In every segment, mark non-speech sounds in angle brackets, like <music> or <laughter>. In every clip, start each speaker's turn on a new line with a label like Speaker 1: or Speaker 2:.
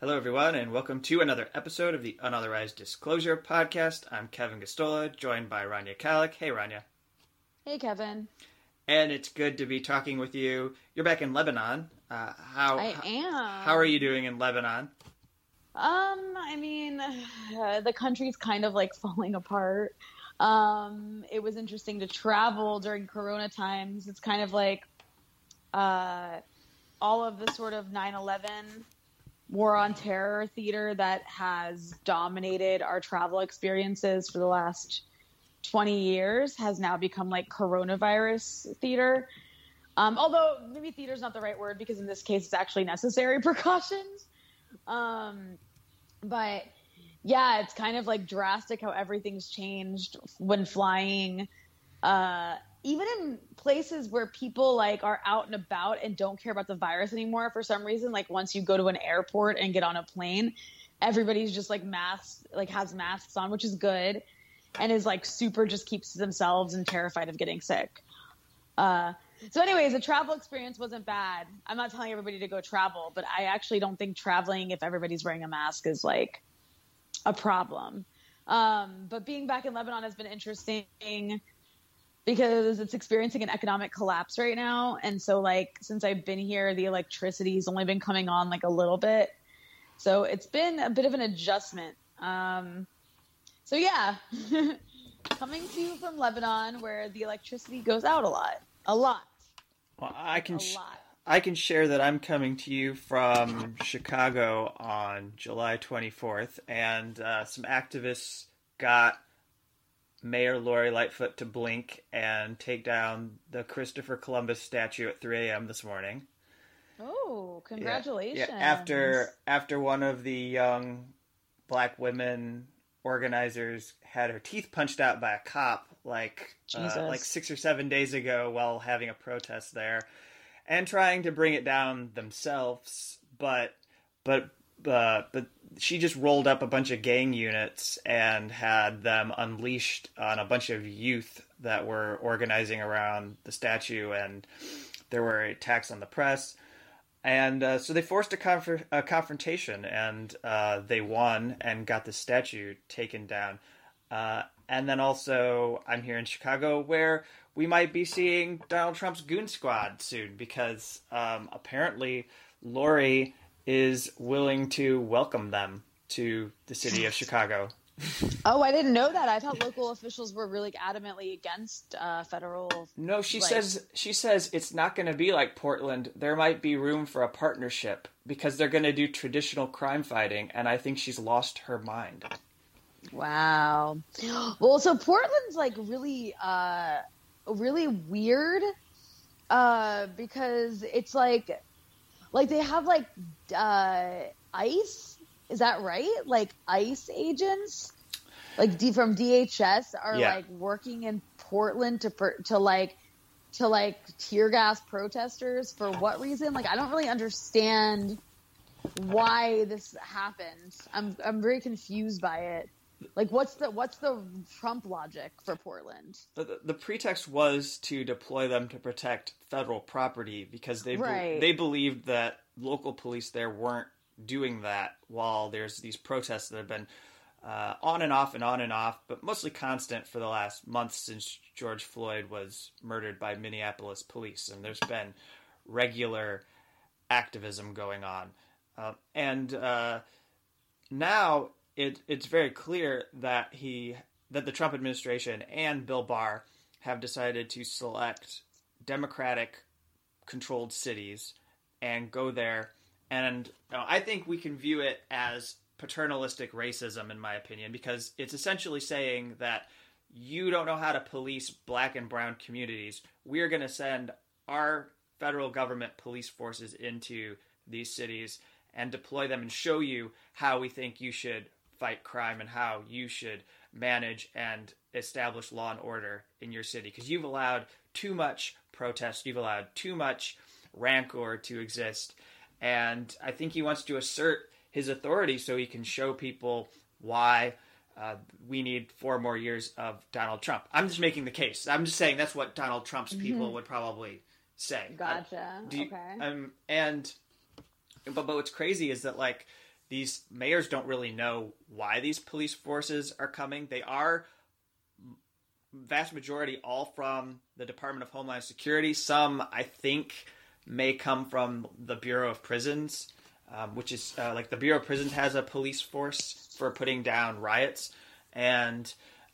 Speaker 1: Hello, everyone, and welcome to another episode of the Unauthorized Disclosure Podcast. I'm Kevin Gosztola, joined by Rania Khalek. Hey, Rania.
Speaker 2: Hey, Kevin.
Speaker 1: And it's good to be talking with you. You're back in Lebanon. Uh, how
Speaker 2: I am.
Speaker 1: How are you doing in Lebanon?
Speaker 2: Um, I mean, uh, <sighs> the country's kind of like <laughs> falling apart. Um, it was interesting to travel during Corona times. It's kind of like uh, all of the sort of 9/11 war on terror theater that has dominated our travel experiences for the last 20 years has now become like coronavirus theater. Um, although maybe theater is not the right word because in this case it's actually necessary <laughs> precautions. Um, but yeah, it's kind of like drastic how everything's changed when flying. Uh, even in places where people like are out and about and don't care about the virus anymore for some reason, like once you go to an airport and get on a plane, everybody's just like masks, like has masks on, which is good, and is like super just keeps themselves and terrified of getting sick. Uh, so, anyways, the travel experience wasn't bad. I'm not telling everybody to go travel, but I actually don't think traveling if everybody's wearing a mask is like a problem. Um, but being back in Lebanon has been interesting because it's experiencing an economic collapse right now. And so, like, since I've been here, the electricity's only been coming on like a little bit. So it's been a bit of an adjustment. Um, so, yeah, <laughs> coming to you from Lebanon where the electricity goes out a lot. A lot.
Speaker 1: Well, I can sh- I can share that I'm coming to you from Chicago on July 24th, and uh, some activists got Mayor Lori Lightfoot to blink and take down the Christopher Columbus statue at 3 a.m. this morning.
Speaker 2: Oh, congratulations.
Speaker 1: Yeah, after after one of the young black women organizers had her teeth punched out by a cop like uh, like six or seven days ago while having a protest there, and trying to bring it down themselves, but but uh, but she just rolled up a bunch of gang units and had them unleashed on a bunch of youth that were organizing around the statue, and there were attacks on the press. And uh, so they forced a, conf- a confrontation, and uh, they won and got the statue taken down. Uh, and then also, I'm here in Chicago, where we might be seeing Donald Trump's goon squad soon, because um, apparently Lori is willing to welcome them to the city of Chicago.
Speaker 2: Oh, I didn't know that. I thought local officials were really adamantly against uh, federal.
Speaker 1: No, she
Speaker 2: Like-
Speaker 1: says she says it's not going to be like Portland. There might be room for a partnership because they're going to do traditional crime fighting, and I think she's lost her mind.
Speaker 2: Wow. Well, so Portland's like really, uh, really weird, uh, because it's like, like they have like uh, ICE. Is that right? Like ICE agents, like D from DHS, are
Speaker 1: Yeah.
Speaker 2: like working in Portland to per- to like to like tear gas protesters for what reason? Like I don't really understand why this happened. I'm I'm very confused by it. Like what's the what's the Trump logic for Portland?
Speaker 1: The, the, pretext was to deploy them to protect federal property because they be- they believed that local police there weren't doing that while there's these protests that have been uh, on and off and on and off, but mostly constant for the last month since George Floyd was murdered by Minneapolis police, and there's been regular activism going on, uh, and uh, now it it's very clear that he that the Trump administration and Bill Barr have decided to select Democratic controlled cities and go there. And I think we can view it as paternalistic racism, in my opinion, because it's essentially saying that you don't know how to police black and brown communities. We're going to send our federal government police forces into these cities and deploy them and show you how we think you should fight crime and how you should manage and establish law and order in your city because you've allowed too much protest, you've allowed too much rancor to exist. And I think he wants to assert his authority so he can show people why uh, we need four more years of Donald Trump. I'm just making the case. I'm just saying that's what Donald Trump's people would probably say.
Speaker 2: Gotcha.
Speaker 1: Do you-
Speaker 2: okay.
Speaker 1: Um, and but but what's crazy is that like these mayors don't really know why these police forces are coming. They are vast majority all from the Department of Homeland Security. Some, I think, may come from the Bureau of Prisons, um, which is uh, like the Bureau of Prisons has a police force for putting down riots, and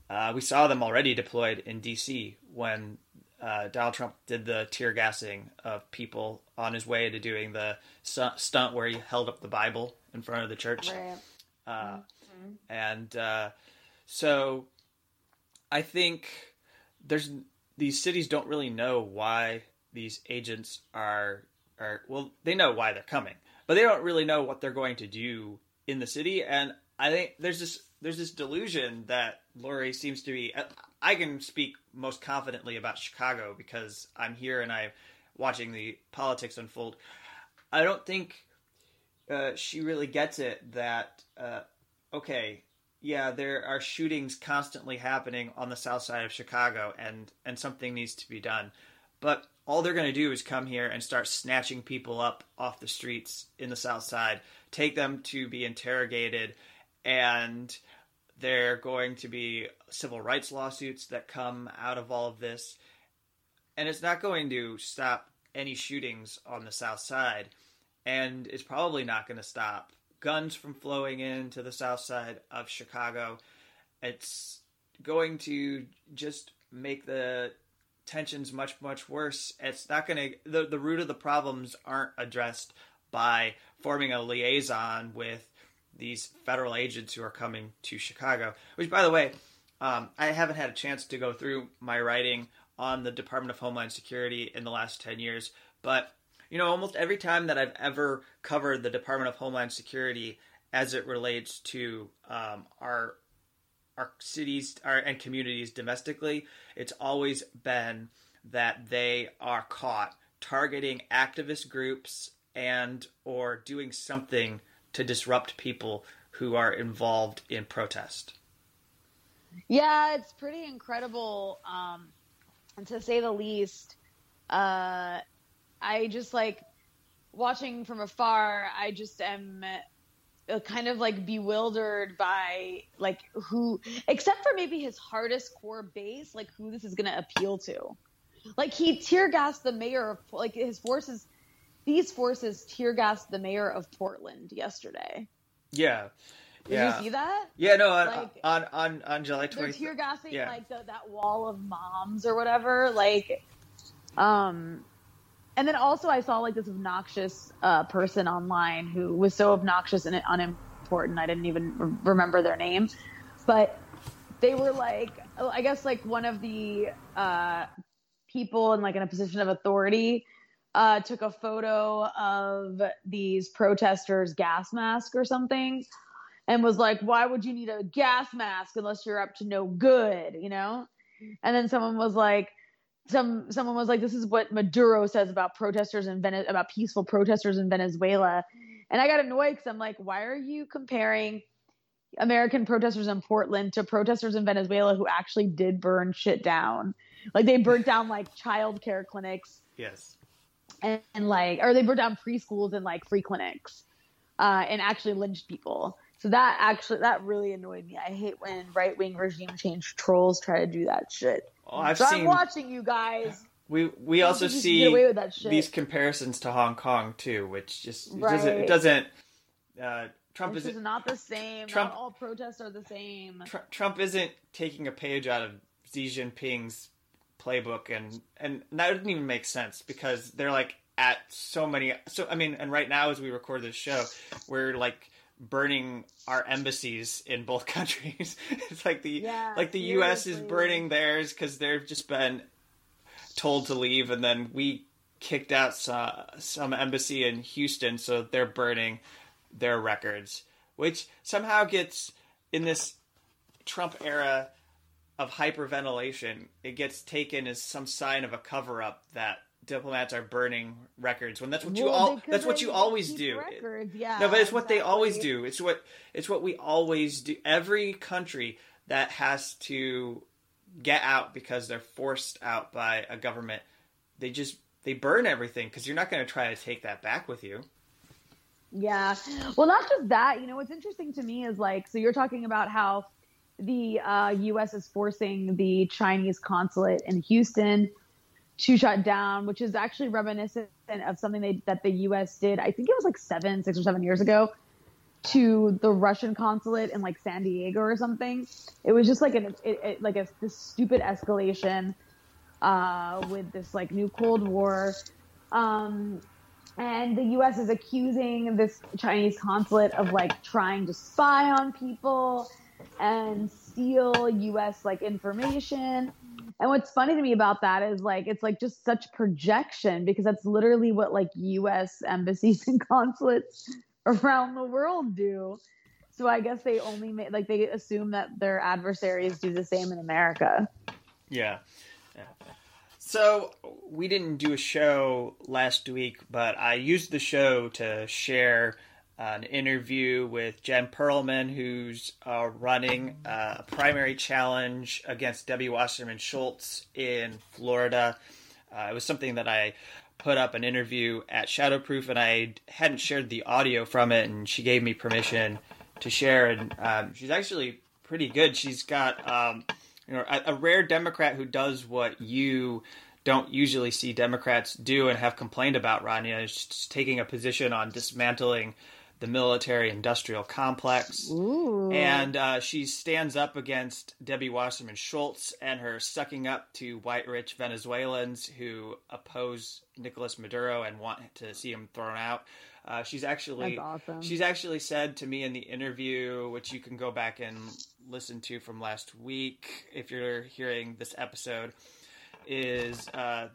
Speaker 1: uh, we saw them already deployed in D.C. when uh, Donald Trump did the tear gassing of people on his way to doing the stunt where he held up the Bible in front of the church.
Speaker 2: Right.
Speaker 1: Uh, mm-hmm. And uh, so I think there's these cities don't really know why these agents are are well they know why they're coming but they don't really know what they're going to do in the city and I think there's this there's this delusion that Lori seems to be I can speak most confidently about Chicago because I'm here and I'm watching the politics unfold. I don't think uh, she really gets it that uh, okay, yeah, there are shootings constantly happening on the south side of Chicago, and and something needs to be done. But all they're going to do is come here and start snatching people up off the streets in the south side, take them to be interrogated, and there are going to be civil rights lawsuits that come out of all of this. And it's not going to stop any shootings on the south side. And it's probably not going to stop guns from flowing into the south side of Chicago. It's going to just make the tensions much much worse. It's not going to the the root of the problems aren't addressed by forming a liaison with these federal agents who are coming to Chicago. Which, by the way, um, I haven't had a chance to go through my writing on the Department of Homeland Security in the last ten years, but you know, almost every time that I've ever covered the Department of Homeland Security as it relates to um, our our cities our, and communities domestically, it's always been that they are caught targeting activist groups and or doing something to disrupt people who are involved in protest.
Speaker 2: Yeah, it's pretty incredible, um, to say the least. Uh, I just like watching from afar. I just am uh, kind of like bewildered by like who, except for maybe his hardest core base, like who this is going to appeal to. Like he tear gassed the mayor of like his forces. These forces tear gassed the mayor of Portland yesterday.
Speaker 1: Yeah.
Speaker 2: Did yeah. you see that?
Speaker 1: Yeah, no, on like, on, on on July 20th.
Speaker 2: They're tear gassing yeah. like the, that wall of moms or whatever. Like, um, and then also I saw like this obnoxious uh, person online who was so obnoxious and unimportant I didn't even remember their name, but they were like I guess like one of the uh, people in like in a position of authority uh, took a photo of these protesters' gas mask or something, and was like, "Why would you need a gas mask unless you're up to no good?" You know. And then someone was like, some someone was like, "This is what Maduro says about protesters in Vene- about peaceful protesters in Venezuela," and I got annoyed because I'm like, "Why are you comparing American protesters in Portland to protesters in Venezuela who actually did burn shit down? Like they burnt down like child care clinics,
Speaker 1: yes,
Speaker 2: and, and like, or they burnt down preschools and like free clinics, uh, and actually lynched people." So that actually that really annoyed me. I hate when right wing regime change trolls try to do that shit.
Speaker 1: Oh, I've
Speaker 2: so
Speaker 1: seen,
Speaker 2: I'm watching you guys.
Speaker 1: We we also see these comparisons to Hong Kong too, which just right. doesn't it doesn't. Uh, Trump
Speaker 2: is not the same. Trump, not all protests are the same.
Speaker 1: Tr- Trump isn't taking a page out of Xi Jinping's playbook, and and that doesn't even make sense because they're like at so many. So I mean, and right now as we record this show, we're like burning our embassies in both <laughs> countries. it's like the yeah, like the seriously. U.S. is burning theirs because they've just been told to leave, and then we kicked out some, some embassy in Houston, so they're burning their records, which somehow gets in this Trump era of hyperventilation. It gets taken as some sign of a cover up that diplomats are burning records when that's what you all that's what you always do
Speaker 2: records, yeah
Speaker 1: no but it's what exactly. they always do it's what it's what we always do every country that has to get out because they're forced out by a government they just they burn everything because you're not going to try to take that back with you
Speaker 2: Yeah. Well, not just that. You know, what's interesting to me is like, so you're talking about how the uh, U.S. is forcing the Chinese consulate in Houston to shut down, which is actually reminiscent of something they, that the U.S. did. I think it was like seven, six or seven years ago to the Russian consulate in like San Diego or something. It was just like an it, it, like a this stupid escalation uh, with this like new Cold War. Um, and the U.S. is accusing this Chinese consulate of like trying to spy on people and steal U.S. like information. And what's funny to me about that is like it's like just such projection because that's literally what like U.S. embassies <laughs> and consulates around the world do. So I guess they only make like they assume that their adversaries do the same in America.
Speaker 1: Yeah. yeah. So we didn't do a show last week, but I used the show to share an interview with Jen Perelman, who's uh, running a primary challenge against Debbie Wasserman Schultz in Florida. Uh, it was something that I put up an interview at Shadowproof, and I hadn't shared the audio from it, and she gave me permission to share. And um, she's actually pretty good. She's got um, you know a, a rare Democrat who does what you don't usually see Democrats do and have complained about. Rania is taking a position on dismantling the military industrial complex.
Speaker 2: Ooh.
Speaker 1: And uh, she stands up against Debbie Wasserman Schultz and her sucking up to white rich Venezuelans who oppose Nicolas Maduro and want to see him thrown out. Uh, she's actually
Speaker 2: awesome.
Speaker 1: she's actually said to me in the interview, which you can go back and listen to from last week if you're hearing this episode, is uh,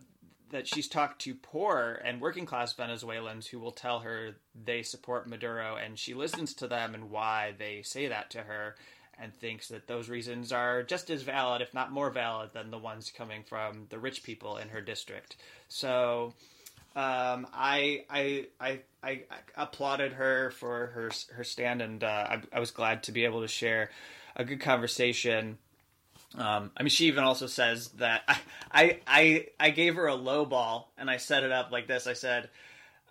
Speaker 1: that she's talked to poor and working class Venezuelans who will tell her they support Maduro, and she listens to them and why they say that to her, and thinks that those reasons are just as valid, if not more valid, than the ones coming from the rich people in her district. So. Um, I, I, I, I, applauded her for her her stand, and uh, I, I was glad to be able to share a good conversation um, I mean, she even also says that I, <laughs> I, I, I gave her a low ball and I set it up like this. I said,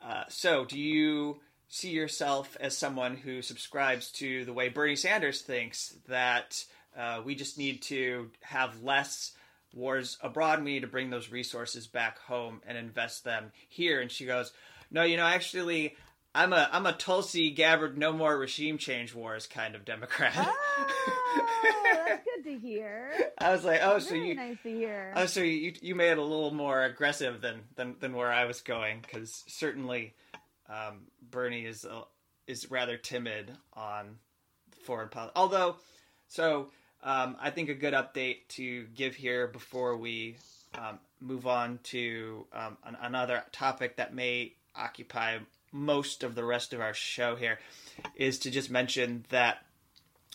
Speaker 1: uh, "So, do you see yourself as someone who subscribes to the way Bernie Sanders thinks that uh, we just need to have less wars abroad? We need to bring those resources back home and invest them here." And she goes, "No, you know, actually, I'm a I'm a Tulsi Gabbard, no more regime change wars kind of Democrat."
Speaker 2: Oh, that's <laughs> good to hear.
Speaker 1: I was like, oh, so you
Speaker 2: nice to hear.
Speaker 1: Oh, so you you made it a little more aggressive than than, than where I was going because certainly um, Bernie is uh, is rather timid on foreign policy. Although, so um, I think a good update to give here before we um, move on to um, an, another topic that may occupy most of the rest of our show here is to just mention that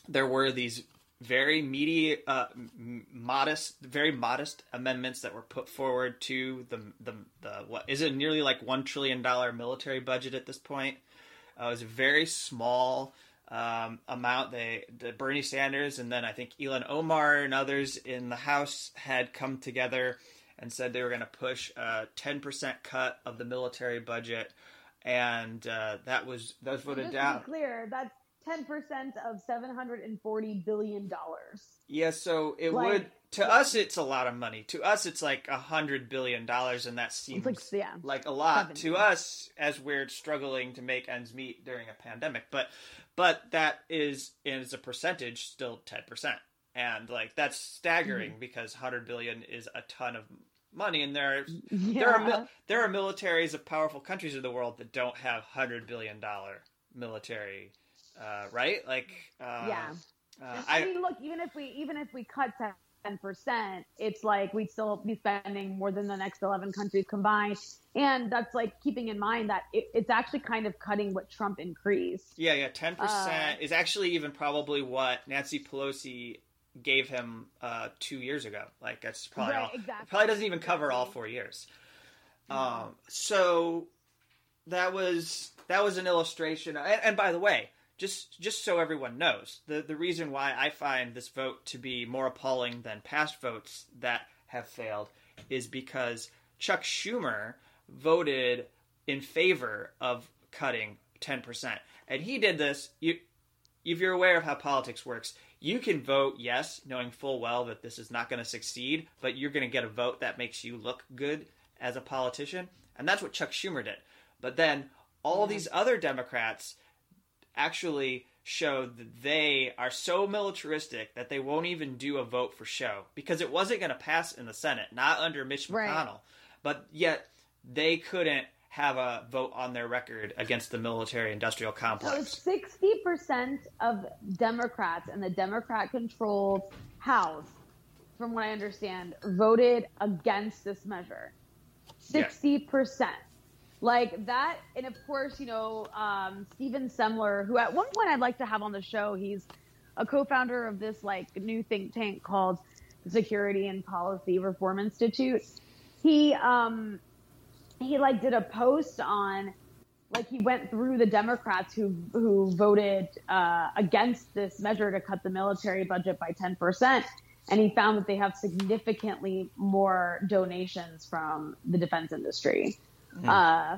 Speaker 1: there were these very meaty, uh, modest, very modest amendments that were put forward to the the the what is it nearly like one trillion dollar military budget at this point. Uh, it was a very small um, amount. They the Bernie Sanders and then I think Ilhan Omar and others in the House had come together and said they were going to push a ten percent cut of the military budget, and uh, that was that was voted down.
Speaker 2: clear, that's 10% of 740 billion dollars.
Speaker 1: Yeah, so it like, would to us it's a lot of money. To us it's like a hundred billion dollars and that seems like, yeah, like a lot 70. to us as we're struggling to make ends meet during a pandemic. But but that is is a percentage still ten percent. And like that's staggering mm-hmm. because hundred billion is a ton of money and there are yeah. there are there are militaries of powerful countries in the world that don't have hundred billion dollar military uh, right? Like, uh,
Speaker 2: yeah. Uh, I, I mean, look, even if we even if we cut ten percent, it's like we'd still be spending more than the next eleven countries combined, and that's like keeping in mind that it, it's actually kind of cutting what Trump increased.
Speaker 1: Yeah, yeah, ten percent uh, is actually even probably what Nancy Pelosi gave him uh, two years ago. Like that's probably
Speaker 2: right,
Speaker 1: all,
Speaker 2: exactly.
Speaker 1: probably doesn't even cover all four years. Um, so that was that was an illustration. And, and by the way, just just so everyone knows, the the reason why I find this vote to be more appalling than past votes that have failed is because Chuck Schumer voted in favor of cutting 10%. And he did this. You, if you're aware of how politics works, you can vote yes, knowing full well that this is not going to succeed, but you're going to get a vote that makes you look good as a politician. And that's what Chuck Schumer did. But then all these other Democrats actually showed that they are so militaristic that they won't even do a vote for show because it wasn't going to pass in the Senate, not under Mitch McConnell. Right. But yet they couldn't have a vote on their record against the military industrial complex.
Speaker 2: So 60% of Democrats in the Democrat controlled House, from what I understand, voted against this measure. 60%. Yeah. Like that, and of course, you know, um, Stephen Semler, who at one point I'd like to have on the show, he's a co founder of this like new think tank called the Security and Policy Reform Institute. He, um, he like did a post on like he went through the Democrats who who voted uh, against this measure to cut the military budget by ten percent, and he found that they have significantly more donations from the defense industry mm. uh,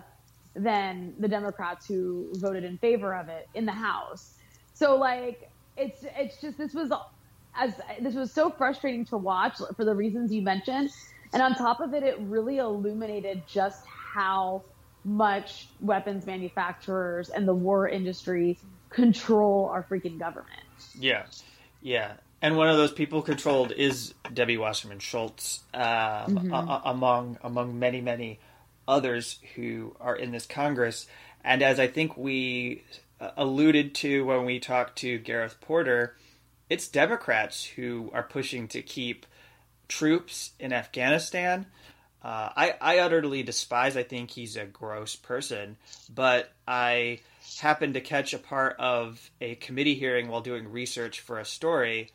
Speaker 2: than the Democrats who voted in favor of it in the House. So like it's it's just this was as this was so frustrating to watch for the reasons you mentioned and on top of it, it really illuminated just how much weapons manufacturers and the war industry control our freaking government.
Speaker 1: Yeah. Yeah. And one of those people controlled is Debbie Wasserman Schultz, um, mm-hmm. a- among among many many others who are in this Congress. And as I think we uh, alluded to when we talked to Gareth Porter, it's Democrats who are pushing to keep troops in Afghanistan. Uh, I, I utterly despise. I think he's a gross person, but I happened to catch a part of a committee hearing while doing research for a story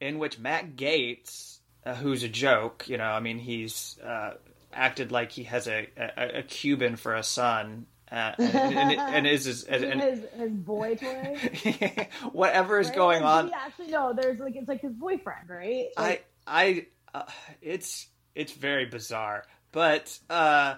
Speaker 1: in which Matt Gaetz, uh, who's a joke, you know, I mean, he's uh, acted like he has a, a, a Cuban for a son uh, and, and, and, is his, <laughs>
Speaker 2: and, his, his boy toy. <laughs>
Speaker 1: whatever is right? going on.
Speaker 2: Actually, no. There's like it's like his boyfriend, right? Like,
Speaker 1: I uh, it's it's very bizarre, but uh,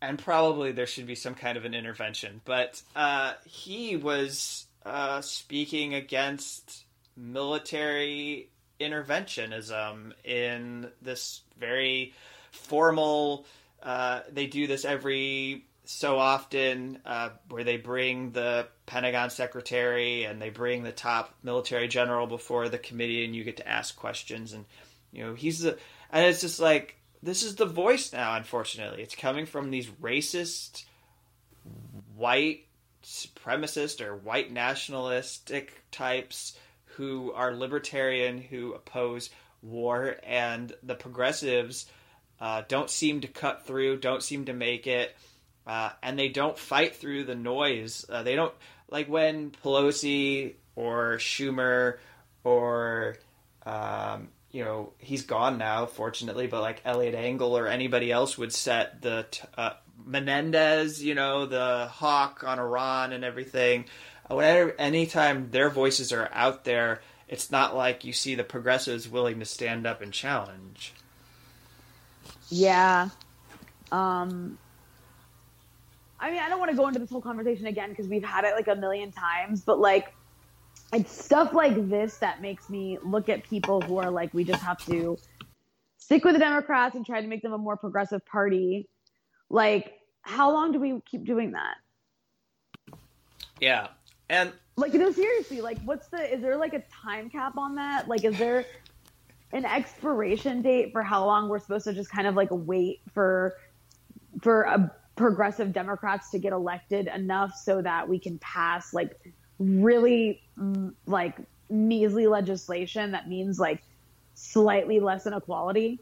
Speaker 1: and probably there should be some kind of an intervention. But uh, he was uh, speaking against military interventionism in this very formal. Uh, they do this every so often uh, where they bring the Pentagon secretary and they bring the top military general before the committee and you get to ask questions and you know he's the and it's just like this is the voice now unfortunately. It's coming from these racist white supremacist or white nationalistic types who are libertarian who oppose war and the progressives uh, don't seem to cut through don't seem to make it uh, and they don't fight through the noise. Uh, they don't like when Pelosi or Schumer or um, you know he's gone now, fortunately, but like Eliot Engel or anybody else would set the t- uh, Menendez, you know, the hawk on Iran and everything. Uh, whenever, anytime their voices are out there, it's not like you see the progressives willing to stand up and challenge.
Speaker 2: Yeah. Um, I mean, I don't want to go into this whole conversation again because we've had it like a million times, but like, it's stuff like this that makes me look at people who are like, we just have to stick with the Democrats and try to make them a more progressive party. Like, how long do we keep doing that?
Speaker 1: Yeah. And
Speaker 2: like, no, seriously, like, what's the, is there like a time cap on that? Like, is there an expiration date for how long we're supposed to just kind of like wait for, for a progressive Democrats to get elected enough so that we can pass like really mm, like measly legislation that means like slightly less inequality.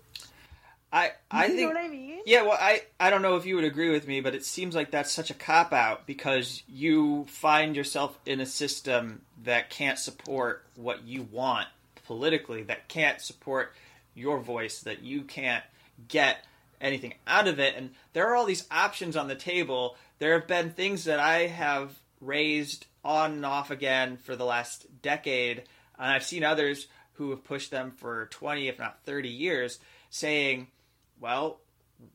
Speaker 1: I I
Speaker 2: you
Speaker 1: think
Speaker 2: I mean.
Speaker 1: Yeah, well, I I don't know if you would agree with me, but it seems like that's such a cop out because you find yourself in a system that can't support what you want politically, that can't support your voice, that you can't get anything out of it. And there are all these options on the table. There have been things that I have raised on and off again for the last decade, and I've seen others who have pushed them for 20, if not 30 years, saying, well,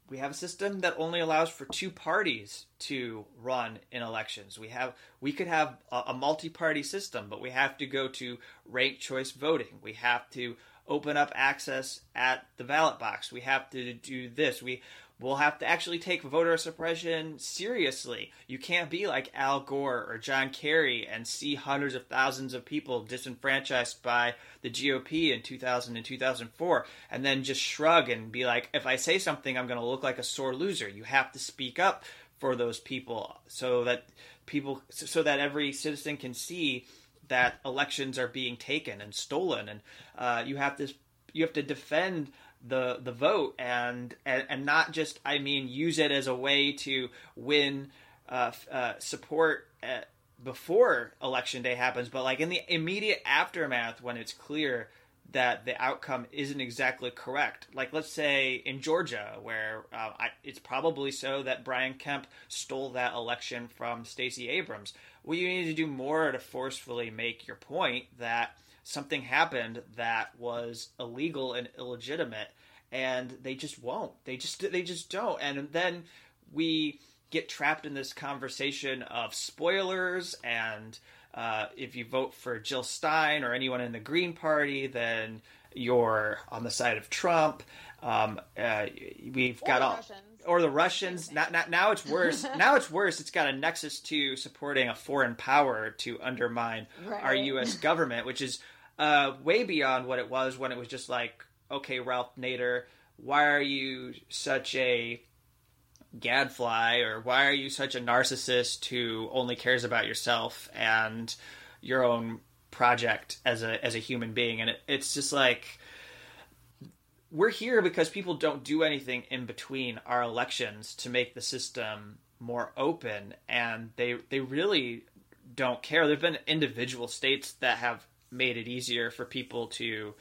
Speaker 1: we have a system that only allows for two parties to run in elections. We have we could have a, a multi-party system, but we have to go to ranked choice voting. We have to open up access at the ballot box. We have to do this. We will have to actually take voter suppression seriously. You can't be like Al Gore or John Kerry and see hundreds of thousands of people disenfranchised by the GOP in 2000 and 2004 and then just shrug and be like, if I say something, I'm going to look like a sore loser. You have to speak up for those people so that people, so that every citizen can see that elections are being taken and stolen and uh, you have to you have to defend the the vote and, and and not just I mean use it as a way to win uh, uh, support at, before election day happens, but like in the immediate aftermath when it's clear that the outcome isn't exactly correct. Like let's say in Georgia, where uh, I, it's probably so that Brian Kemp stole that election from Stacey Abrams. Well, you need to do more to forcefully make your point that something happened that was illegal and illegitimate and they just won't they just they just don't and then we get trapped in this conversation of spoilers and uh, if you vote for Jill Stein or anyone in the Green Party, then you're on the side of Trump. Um, uh, we've
Speaker 2: Or
Speaker 1: got all. Or the Russians. Not, not, now it's worse. <laughs> now it's worse. It's got a nexus to supporting a foreign power to undermine our U.S. government, which is uh, way beyond what it was when it was just like, okay, Ralph Nader, why are you such a gadfly, or why are you such a narcissist who only cares about yourself and your own project as a as a human being? And it, it's just like we're here because people don't do anything in between our elections to make the system more open and they they really don't care. There've been individual states that have made it easier for people to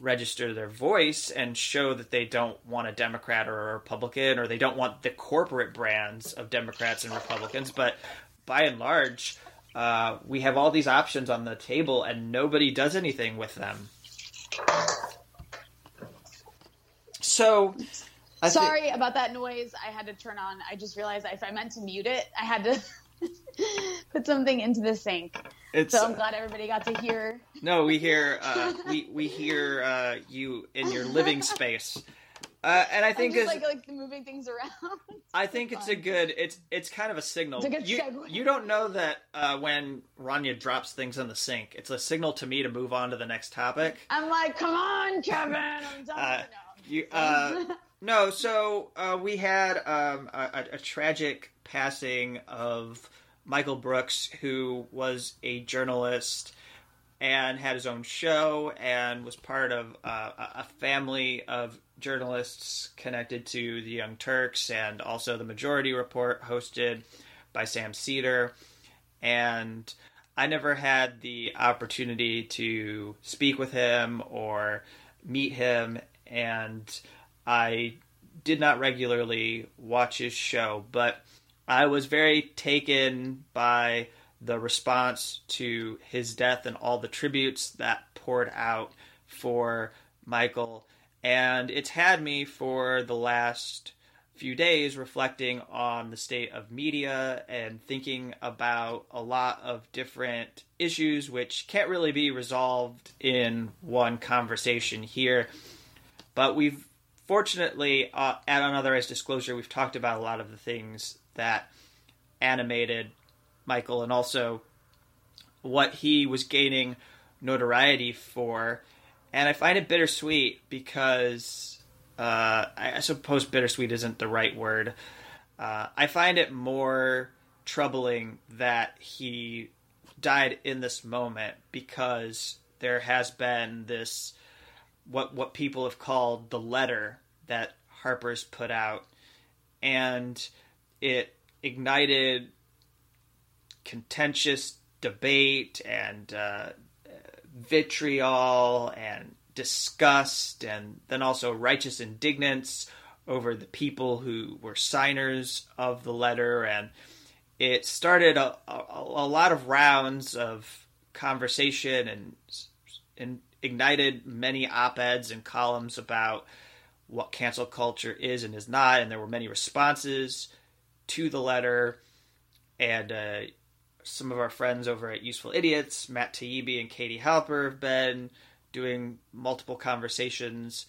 Speaker 1: register their voice and show that they don't want a democrat or a republican or they don't want the corporate brands of democrats and republicans. But by and large uh, we have all these options on the table and nobody does anything with them so I
Speaker 2: Sorry about that noise. I had to turn on. I just realized if I meant to mute it, I had to <laughs> put something into the sink.
Speaker 1: it's
Speaker 2: So I'm glad everybody got to hear.
Speaker 1: no we hear uh, we we hear uh, you in your living <laughs> space uh, and I think it's
Speaker 2: like like moving things around. <laughs>
Speaker 1: I think it's a good it's it's kind of a signal.
Speaker 2: A
Speaker 1: you,
Speaker 2: segue.
Speaker 1: you don't know that uh, when Rania drops things in the sink, it's a signal to me to move on to the next topic.
Speaker 2: I'm like, come on, Kevin. I'm done. No.
Speaker 1: You uh, <laughs> no, so uh, we had um, a, a- tragic passing of Michael Brooks, who was a journalist and had his own show and was part of uh, a a family of journalists connected to the Young Turks and also the Majority Report, hosted by Sam Seder. And I never had the opportunity to speak with him or meet him, and I did not regularly watch his show, but I was very taken by the response to his death and all the tributes that poured out for Michael. And it's had me for the last few days reflecting on the state of media and thinking about a lot of different issues which can't really be resolved in one conversation here. But we've fortunately, uh, at Unauthorized Disclosure, we've talked about a lot of the things that animated Michael and also what he was gaining notoriety for. And I find it bittersweet because uh, I suppose bittersweet isn't the right word. Uh, I find it more troubling that he died in this moment because there has been this what what people have called the letter that Harper's put out, and it ignited contentious debate and uh, vitriol and disgust, and then also righteous indignance over the people who were signers of the letter, and it started a, a, a lot of rounds of conversation and and ignited many op-eds and columns about what cancel culture is and is not, and there were many responses to the letter. And uh, some of our friends over at Useful Idiots, Matt Taibbi and Katie Halper, have been doing multiple conversations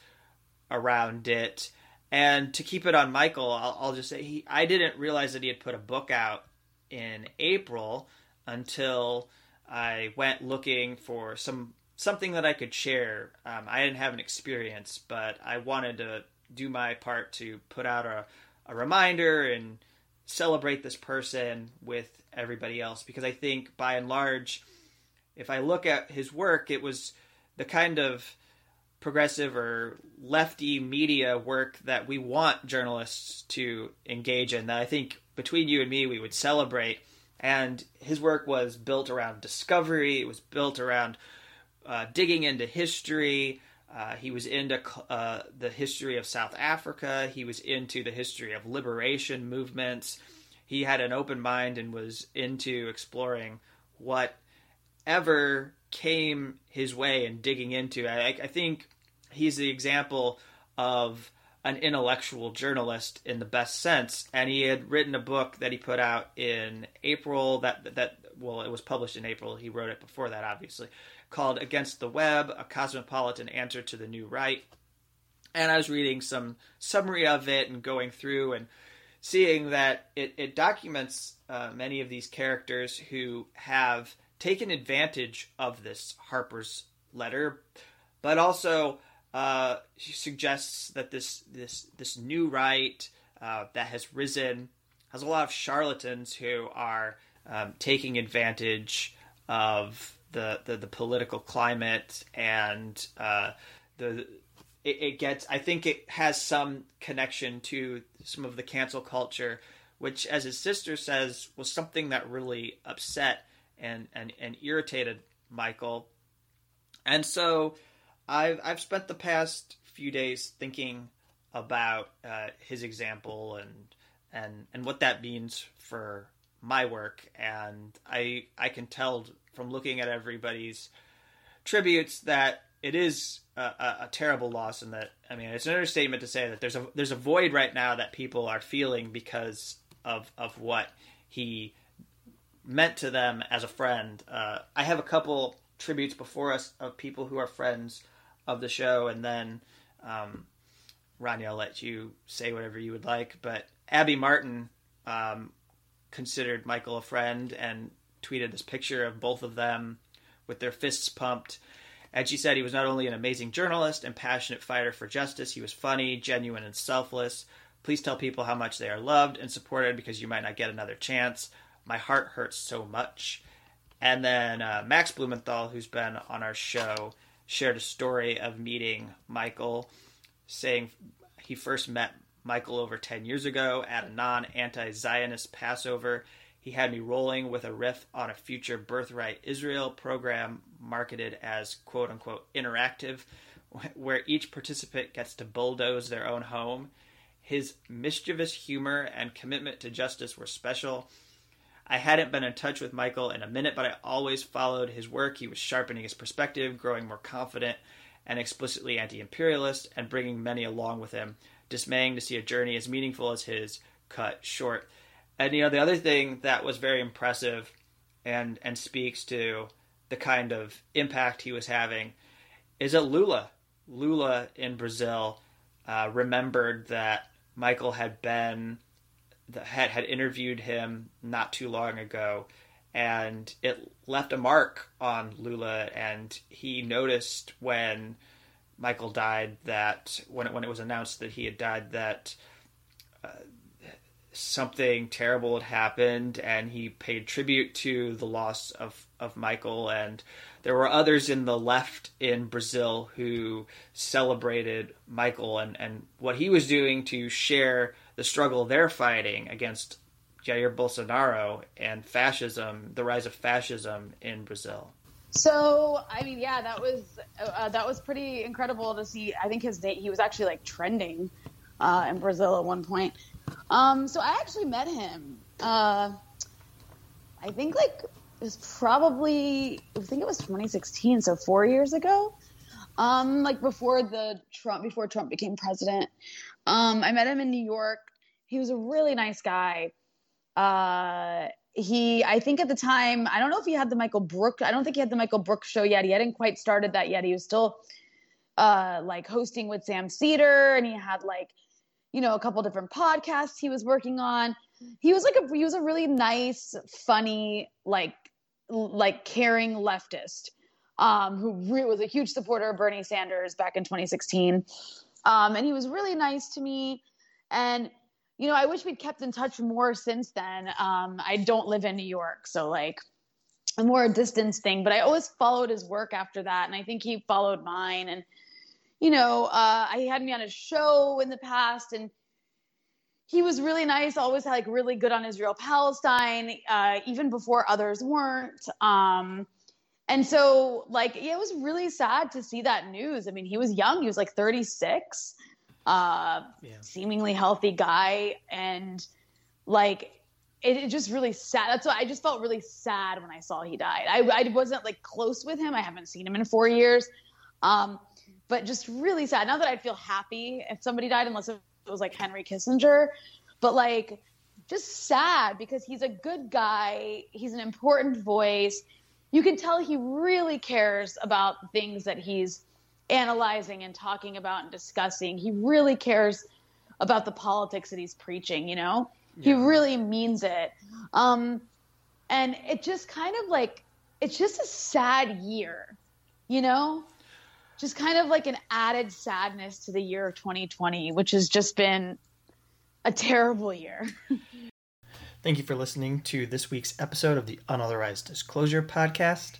Speaker 1: around it. And to keep it on Michael, I'll, I'll just say he, I didn't realize that he had put a book out in April until I went looking for some something that I could share. Um, I didn't have an experience, but I wanted to do my part to put out a, a reminder and celebrate this person with everybody else because I think by and large, if I look at his work, it was the kind of progressive or lefty media work that we want journalists to engage in that I think between you and me we would celebrate. And his work was built around discovery, it was built around uh, digging into history. Uh, he was into uh, the history of South Africa. He was into the history of liberation movements. He had an open mind and was into exploring whatever came his way and digging into. I, I think he's the example of an intellectual journalist in the best sense. And he had written a book that he put out in April. That that well, it was published in April. He wrote it before that, obviously called Against the Web A Cosmopolitan Answer to the New Right. And I was reading some summary of it and going through and seeing that it, it documents uh, many of these characters who have taken advantage of this Harper's letter, but also uh, suggests that this this this new right uh, that has risen has a lot of charlatans who are um, taking advantage of the the, the political climate and uh, the it, it, gets. I think it has some connection to some of the cancel culture, which, as his sister says, was something that really upset and and, and irritated Michael. And so, I've I've spent the past few days thinking about uh, his example and and and what that means for my work and i i can tell from looking at everybody's tributes that it is a, a, a, terrible loss, and that I mean it's an understatement to say that there's a there's a void right now that people are feeling because of of what he meant to them as a friend. Uh, I have a couple tributes before us of people who are friends of the show, and then um, Ronnie, I'll let you say whatever you would like. But Abby Martin um, considered Michael a friend and tweeted this picture of both of them with their fists pumped. And she said he was not only an amazing journalist and passionate fighter for justice, he was funny, genuine, and selfless. Please tell people how much they are loved and supported because you might not get another chance. My heart hurts so much. And then uh, Max Blumenthal, who's been on our show, shared a story of meeting Michael, saying he first met Michael over 10 years ago at a non anti Zionist Passover he had me rolling with a riff on a future Birthright Israel program marketed as quote unquote interactive, <laughs> where each participant gets to bulldoze their own home. His mischievous humor and commitment to justice were special. I hadn't been in touch with Michael in a minute, but I always followed his work. He was sharpening his perspective, growing more confident and explicitly anti imperialist, and bringing many along with him, dismaying to see a journey as meaningful as his cut short. And you know, the other thing that was very impressive and and speaks to the kind of impact he was having is that Lula, Lula in Brazil, uh, remembered that Michael had been had had interviewed him not too long ago, and it left a mark on Lula. And he noticed when Michael died that when it, when it was announced that he had died that uh, something terrible had happened and he paid tribute to the loss of, of Michael and there were others in the left in Brazil who celebrated Michael and, and what he was doing to share the struggle they're fighting against Jair Bolsonaro and fascism, the rise of fascism in Brazil.
Speaker 2: So, I mean, yeah, that was uh, that was pretty incredible to see. I think his date he was actually like trending uh, in Brazil at one point. Um, so I actually met him. Uh, I think like it was probably I think it was 2016, so four years ago. Um, like before the Trump, before Trump became president, um, I met him in New York. He was a really nice guy. Uh, he, I think at the time, I don't know if he had the Michael Brooks. I don't think he had the Michael Brooks show yet. He hadn't quite started that yet. He was still uh, like hosting with Sam Seder and he had like, you know, a couple different podcasts he was working on. He was like a he was a really nice, funny, like like caring leftist um, who re- was a huge supporter of Bernie Sanders back in 2016. Um, and he was really nice to me. And, you know, I wish we'd kept in touch more since then. Um, I don't live in New York, so like a more distance thing, but I always followed his work after that. And I think he followed mine. And, you know, uh, he had me on a show in the past and he was really nice, always like really good on Israel Palestine, uh, even before others weren't. Um, and so like it was really sad to see that news i mean he was young he was like 36 uh yeah. seemingly healthy guy. And like it, it, just really sad. That's why i just felt really sad when i saw he died. I, I wasn't like close with him. I haven't seen him in four years. Um but just really sad. Not that i'd feel happy if somebody died unless it was like henry kissinger but like just sad because he's a good guy. He's an important voice. You can tell he really cares about things that he's analyzing and talking about and discussing. He really cares about the politics that he's preaching, you know? Yeah. He really means it. Um, and it just kind of like, it's just a sad year, you know? Just kind of like an added sadness to the year of 2020, which has just been a terrible year. <laughs>
Speaker 1: Thank you for listening to this week's episode of the Unauthorized Disclosure Podcast.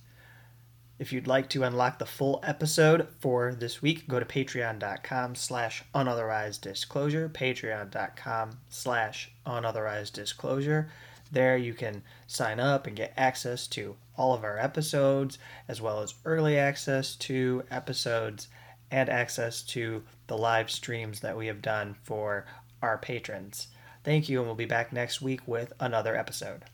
Speaker 1: If you'd like to unlock the full episode for this week, go to patreon.com slash unauthorized disclosure, patreon.com slash unauthorized disclosure. There you can sign up and get access to all of our episodes, as well as early access to episodes and access to the live streams that we have done for our patrons. Thank you, and we'll be back next week with another episode.